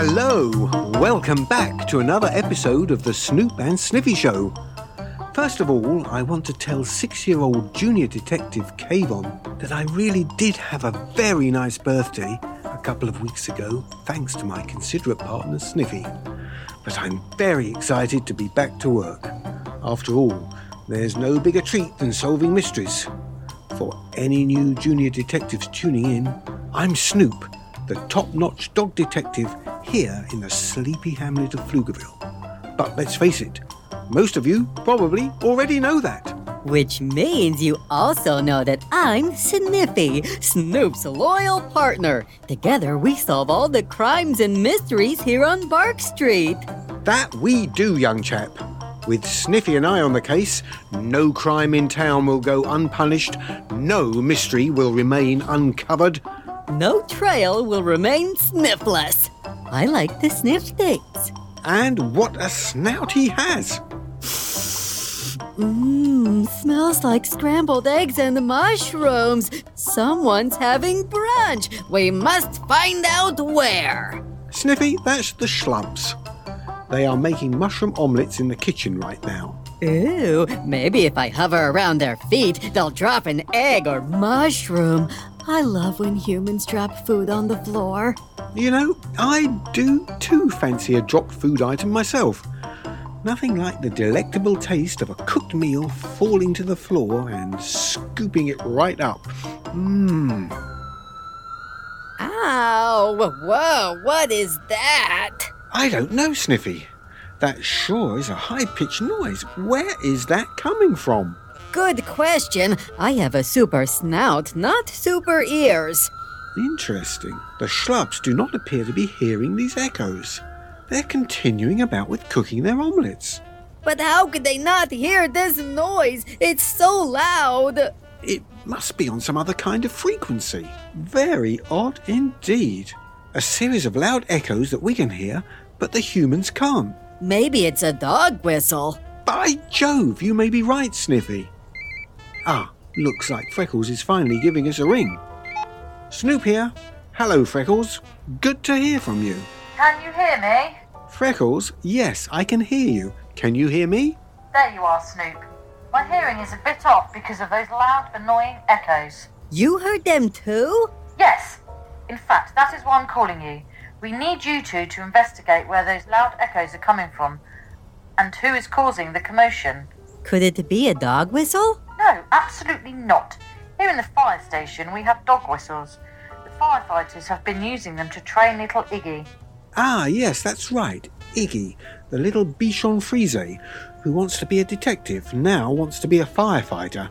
Hello, welcome back to another episode of the Snoop and Sniffy Show. First of all, I want to tell six year old junior detective Kayvon that I really did have a very nice birthday a couple of weeks ago, thanks to my considerate partner Sniffy. But I'm very excited to be back to work. After all, there's no bigger treat than solving mysteries. For any new junior detectives tuning in, I'm Snoop, the top notch dog detective here in the sleepy hamlet of Pflugerville. But let's face it, most of you probably already know that. Which means you also know that I'm Sniffy, Snoop's loyal partner. Together we solve all the crimes and mysteries here on Bark Street. That we do, young chap. With Sniffy and I on the case, no crime in town will go unpunished, no mystery will remain uncovered. No trail will remain sniffless. I like to sniff things. And what a snout he has! Mmm, smells like scrambled eggs and mushrooms. Someone's having brunch. We must find out where. Sniffy, that's the schlubs. They are making mushroom omelettes in the kitchen right now. Ooh, maybe if I hover around their feet, they'll drop an egg or mushroom. I love when humans drop food on the floor. You know, I do too fancy a dropped food item myself. Nothing like the delectable taste of a cooked meal falling to the floor and scooping it right up. Mmm. Ow! Whoa, what is that? I don't know, Sniffy. That sure is a high pitched noise. Where is that coming from? Good question. I have a super snout, not super ears. Interesting. The schlubs do not appear to be hearing these echoes. They're continuing about with cooking their omelettes. But how could they not hear this noise? It's so loud. It must be on some other kind of frequency. Very odd indeed. A series of loud echoes that we can hear, but the humans can't. Maybe it's a dog whistle. By Jove, you may be right, Sniffy. Ah, looks like Freckles is finally giving us a ring. Snoop here. Hello, Freckles. Good to hear from you. Can you hear me? Freckles, yes, I can hear you. Can you hear me? There you are, Snoop. My hearing is a bit off because of those loud, annoying echoes. You heard them too? Yes. In fact, that is why I'm calling you. We need you two to investigate where those loud echoes are coming from and who is causing the commotion. Could it be a dog whistle? No, absolutely not. Here in the fire station, we have dog whistles. The firefighters have been using them to train little Iggy. Ah, yes, that's right. Iggy, the little bichon frise, who wants to be a detective, now wants to be a firefighter.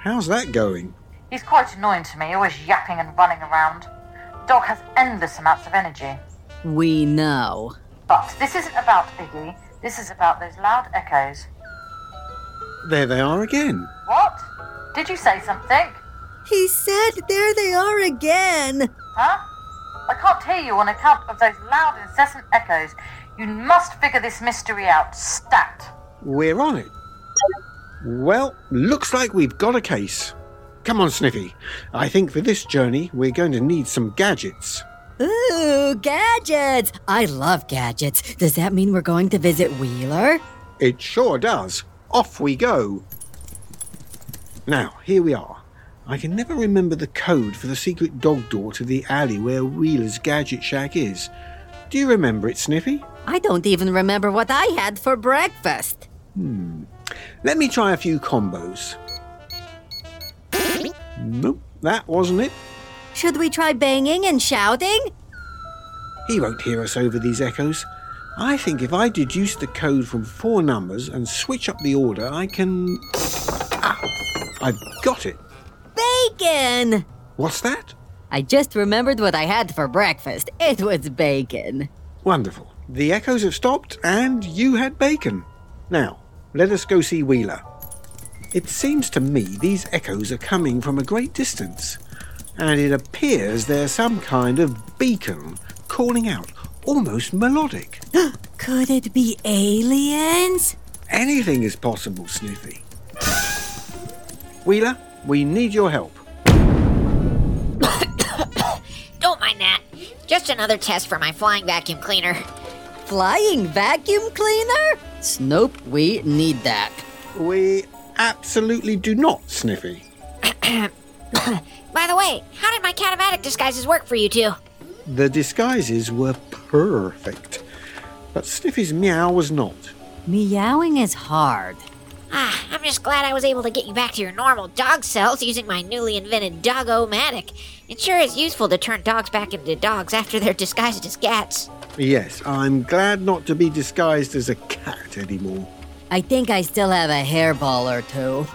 How's that going? He's quite annoying to me, always yapping and running around. The dog has endless amounts of energy. We know. But this isn't about Iggy. This is about those loud echoes. There they are again. What? Did you say something? He said there they are again. Huh? I can't hear you on account of those loud, incessant echoes. You must figure this mystery out. Stat. We're on it. Well, looks like we've got a case. Come on, Sniffy. I think for this journey, we're going to need some gadgets. Ooh, gadgets! I love gadgets. Does that mean we're going to visit Wheeler? It sure does. Off we go. Now, here we are. I can never remember the code for the secret dog door to the alley where Wheeler's Gadget Shack is. Do you remember it, Sniffy? I don't even remember what I had for breakfast. Hmm. Let me try a few combos. Nope, that wasn't it. Should we try banging and shouting? He won't hear us over these echoes. I think if I deduce the code from four numbers and switch up the order, I can. Ah, I've got it. Bacon! What's that? I just remembered what I had for breakfast. It was bacon. Wonderful. The echoes have stopped, and you had bacon. Now, let us go see Wheeler. It seems to me these echoes are coming from a great distance, and it appears they're some kind of beacon calling out, almost melodic. Could it be aliens? Anything is possible, Sniffy. Wheeler, we need your help. Mind that. Just another test for my flying vacuum cleaner. Flying vacuum cleaner? Snoop, we need that. We absolutely do not, Sniffy. By the way, how did my catabatic disguises work for you two? The disguises were perfect, but Sniffy's meow was not. Meowing is hard. Ah, I'm just glad I was able to get you back to your normal dog cells using my newly invented dog-o-matic. It sure is useful to turn dogs back into dogs after they're disguised as cats. Yes, I'm glad not to be disguised as a cat anymore. I think I still have a hairball or two.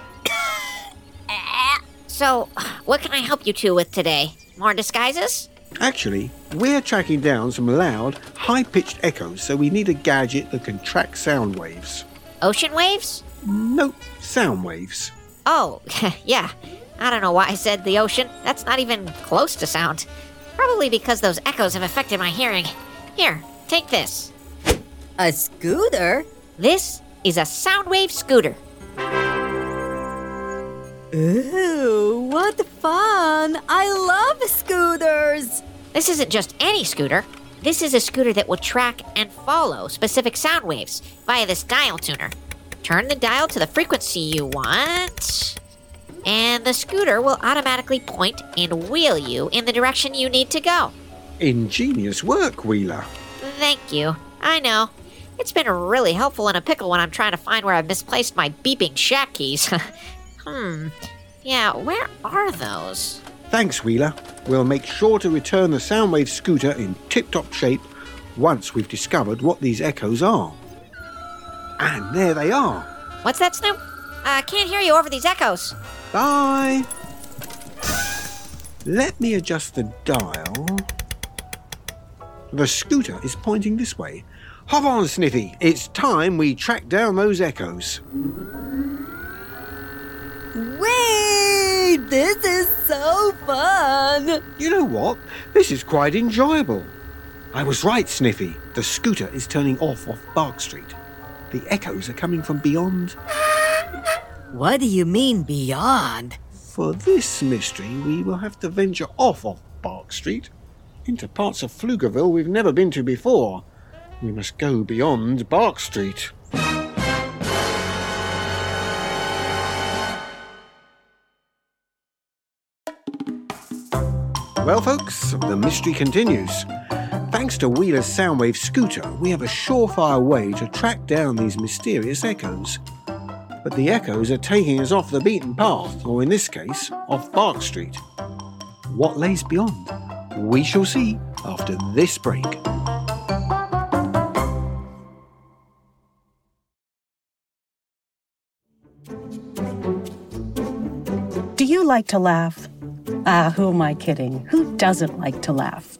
So, what can I help you two with today? More disguises? Actually, we're tracking down some loud, high pitched echoes, so we need a gadget that can track sound waves. Ocean waves? Nope, sound waves. Oh, yeah. I don't know why I said the ocean. That's not even close to sound. Probably because those echoes have affected my hearing. Here, take this. A scooter? This is a Soundwave scooter. Ooh, what fun! I love scooters! This isn't just any scooter. This is a scooter that will track and follow specific sound waves via this dial tuner. Turn the dial to the frequency you want, and the scooter will automatically point and wheel you in the direction you need to go. Ingenious work, Wheeler. Thank you. I know. It's been really helpful in a pickle when I'm trying to find where I've misplaced my beeping shack keys. hmm. Yeah, where are those? Thanks, Wheeler. We'll make sure to return the Soundwave scooter in tip top shape once we've discovered what these echoes are. And there they are. What's that, Snoop? I uh, can't hear you over these echoes. Bye. Let me adjust the dial. The scooter is pointing this way. Hop on, Sniffy. It's time we track down those echoes. Wait! This is so fun! You know what? This is quite enjoyable. I was right, Sniffy. The scooter is turning off off Bark Street. The echoes are coming from beyond. What do you mean beyond? For this mystery, we will have to venture off of Bark Street into parts of Pflugerville we've never been to before. We must go beyond Bark Street. Well, folks, the mystery continues. Thanks to Wheeler's Soundwave scooter, we have a surefire way to track down these mysterious echoes. But the echoes are taking us off the beaten path, or in this case, off Bark Street. What lays beyond? We shall see after this break. Do you like to laugh? Ah, who am I kidding? Who doesn't like to laugh?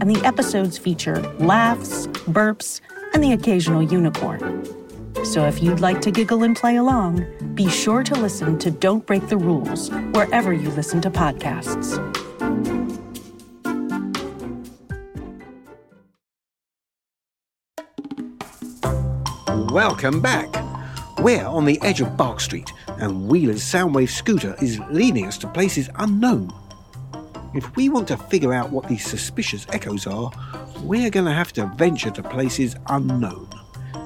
and the episodes feature laughs, burps, and the occasional unicorn. So if you'd like to giggle and play along, be sure to listen to Don't Break the Rules wherever you listen to podcasts. Welcome back. We're on the edge of Bark Street, and Wheeler's Soundwave scooter is leading us to places unknown. If we want to figure out what these suspicious echoes are, we're going to have to venture to places unknown.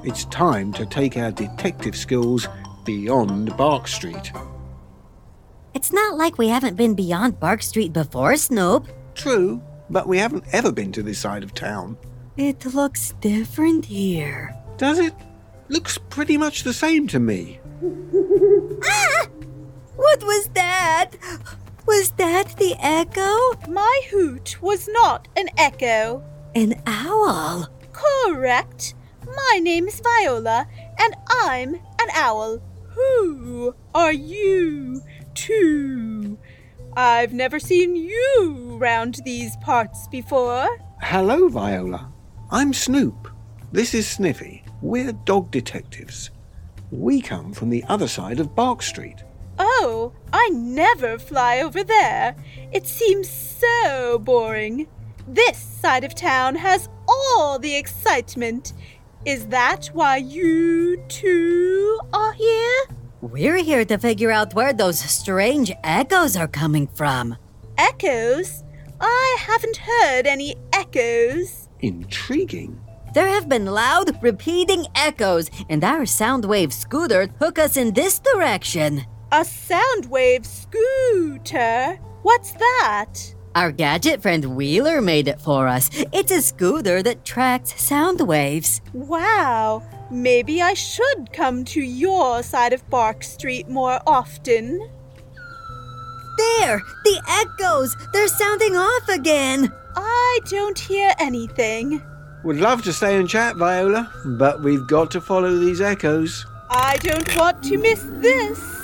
It's time to take our detective skills beyond Bark Street. It's not like we haven't been beyond Bark Street before, Snoop. True, but we haven't ever been to this side of town. It looks different here. Does it? Looks pretty much the same to me. Ah! What was that? Was that the echo? My hoot was not an echo. An owl. Correct. My name is Viola, and I'm an owl. Who are you two? I've never seen you round these parts before. Hello, Viola. I'm Snoop. This is Sniffy. We're dog detectives. We come from the other side of Bark Street. Oh, I never fly over there. It seems so boring. This side of town has all the excitement. Is that why you two are here? We're here to figure out where those strange echoes are coming from. Echoes? I haven't heard any echoes. Intriguing. There have been loud, repeating echoes, and our sound wave scooter took us in this direction. A Soundwave scooter? What's that? Our gadget friend Wheeler made it for us. It's a scooter that tracks sound waves. Wow, maybe I should come to your side of Bark Street more often. There! The echoes! They're sounding off again! I don't hear anything. Would love to stay and chat, Viola, but we've got to follow these echoes. I don't want to miss this.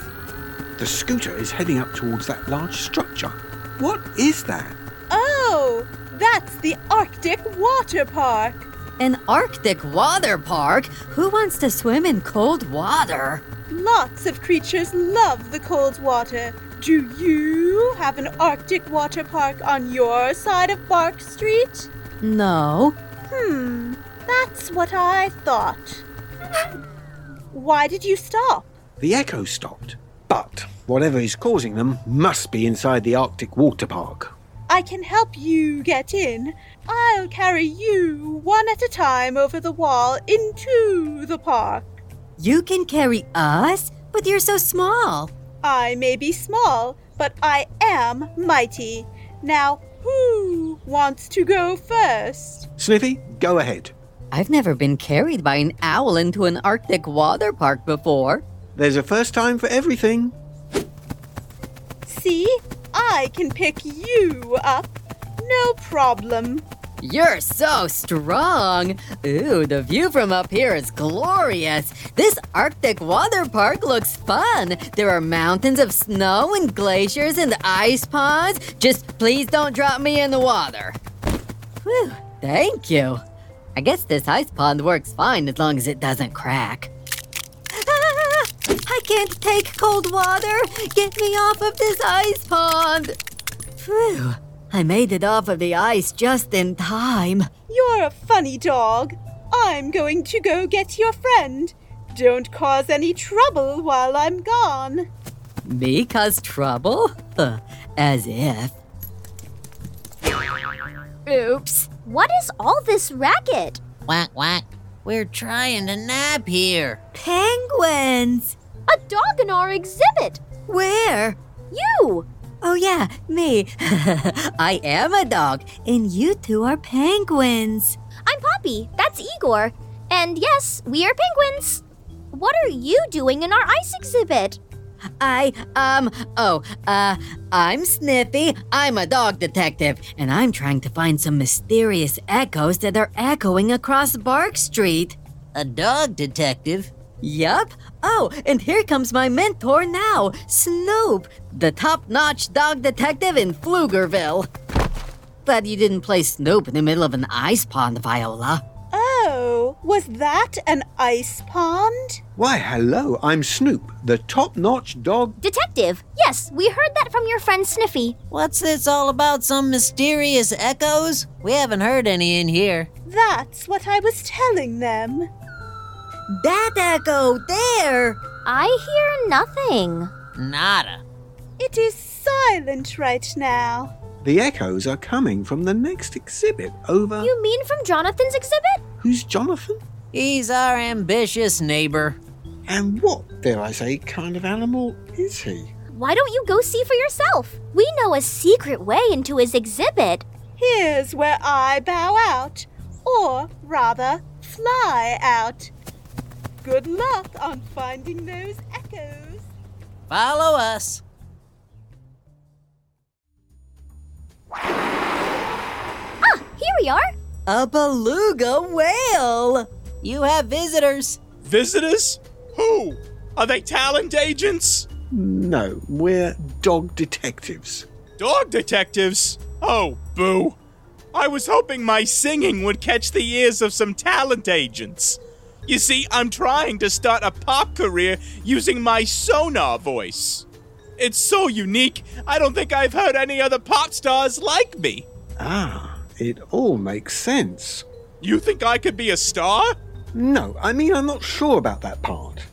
The scooter is heading up towards that large structure. What is that? Oh, that's the Arctic Water Park. An Arctic water park? Who wants to swim in cold water? Lots of creatures love the cold water. Do you have an Arctic water park on your side of Bark Street? No. Hmm, that's what I thought. Why did you stop? The echo stopped. But whatever is causing them must be inside the Arctic Water Park. I can help you get in. I'll carry you one at a time over the wall into the park. You can carry us? But you're so small. I may be small, but I am mighty. Now, who wants to go first? Sniffy, go ahead. I've never been carried by an owl into an Arctic water park before. There's a first time for everything. See, I can pick you up. No problem. You're so strong. Ooh, the view from up here is glorious. This Arctic water park looks fun. There are mountains of snow and glaciers and ice ponds. Just please don't drop me in the water. Whew, thank you. I guess this ice pond works fine as long as it doesn't crack. I can't take cold water. Get me off of this ice pond. Phew. I made it off of the ice just in time. You're a funny dog. I'm going to go get your friend. Don't cause any trouble while I'm gone. Me cause trouble? As if. Oops. What is all this racket? Quack, quack. We're trying to nap here. Penguins! A dog in our exhibit! Where? You! Oh, yeah, me. I am a dog, and you two are penguins. I'm Poppy. That's Igor. And yes, we are penguins. What are you doing in our ice exhibit? I, um, oh, uh, I'm Sniffy. I'm a dog detective, and I'm trying to find some mysterious echoes that are echoing across Bark Street. A dog detective? Yup. Oh, and here comes my mentor now, Snoop, the top notch dog detective in Pflugerville. Glad you didn't play Snoop in the middle of an ice pond, Viola. Oh, was that an ice pond? Why, hello, I'm Snoop, the top notch dog. Detective. Yes, we heard that from your friend Sniffy. What's this all about? Some mysterious echoes? We haven't heard any in here. That's what I was telling them. That echo there! I hear nothing. Nada. It is silent right now. The echoes are coming from the next exhibit over. You mean from Jonathan's exhibit? Who's Jonathan? He's our ambitious neighbor. And what, dare I say, kind of animal is he? Why don't you go see for yourself? We know a secret way into his exhibit. Here's where I bow out, or rather, fly out. Good luck on finding those echoes. Follow us. Ah, here we are. A beluga whale! You have visitors. Visitors? Who? Are they talent agents? No, we're dog detectives. Dog detectives? Oh, boo. I was hoping my singing would catch the ears of some talent agents. You see, I'm trying to start a pop career using my sonar voice. It's so unique, I don't think I've heard any other pop stars like me. Ah, it all makes sense. You think I could be a star? No, I mean, I'm not sure about that part.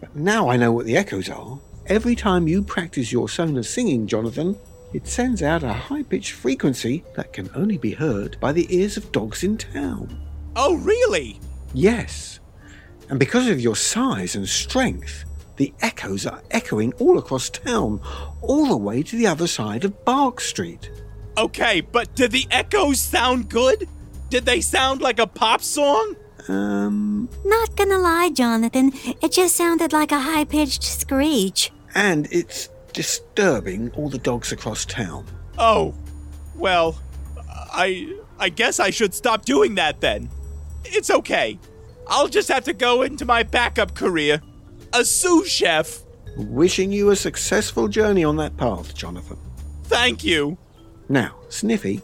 But now I know what the echoes are. Every time you practice your sonar singing, Jonathan, it sends out a high pitched frequency that can only be heard by the ears of dogs in town. Oh, really? Yes. And because of your size and strength, the echoes are echoing all across town, all the way to the other side of Bark Street. Okay, but did the echoes sound good? Did they sound like a pop song? Um, Not gonna lie, Jonathan, it just sounded like a high pitched screech. and it's disturbing all the dogs across town. Oh, well, I I guess I should stop doing that then. It's okay. I'll just have to go into my backup career, a sous chef. Wishing you a successful journey on that path, Jonathan. Thank you. Now, Sniffy,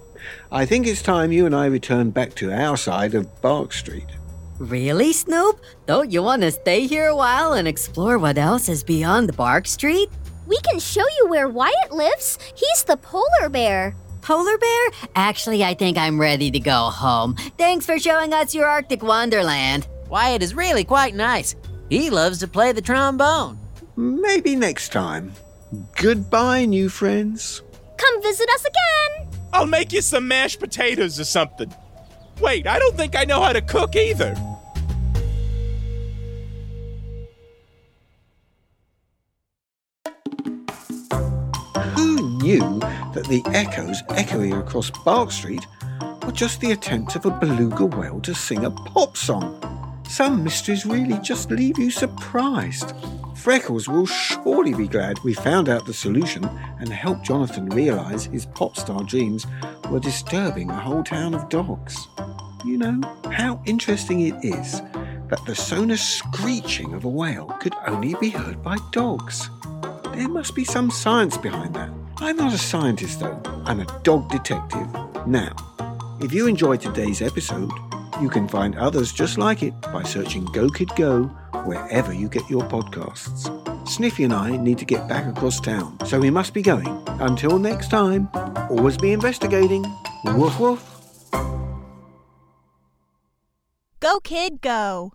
I think it's time you and I return back to our side of Bark Street. Really, Snoop? Don't you want to stay here a while and explore what else is beyond the Bark Street? We can show you where Wyatt lives. He's the polar bear. Polar bear? Actually, I think I'm ready to go home. Thanks for showing us your Arctic Wonderland. Wyatt is really quite nice. He loves to play the trombone. Maybe next time. Goodbye, new friends. Come visit us again. I'll make you some mashed potatoes or something. Wait, I don't think I know how to cook either. Who knew that the echoes echoing across Bark Street were just the attempt of a beluga whale to sing a pop song? Some mysteries really just leave you surprised. Freckles will surely be glad we found out the solution and helped Jonathan realize his pop star dreams were disturbing a whole town of dogs. You know how interesting it is that the sonar screeching of a whale could only be heard by dogs. There must be some science behind that. I'm not a scientist though, I'm a dog detective. Now, if you enjoyed today's episode, you can find others just like it by searching Go Kid Go wherever you get your podcasts. Sniffy and I need to get back across town, so we must be going. Until next time, always be investigating. Woof woof. Go, kid, go.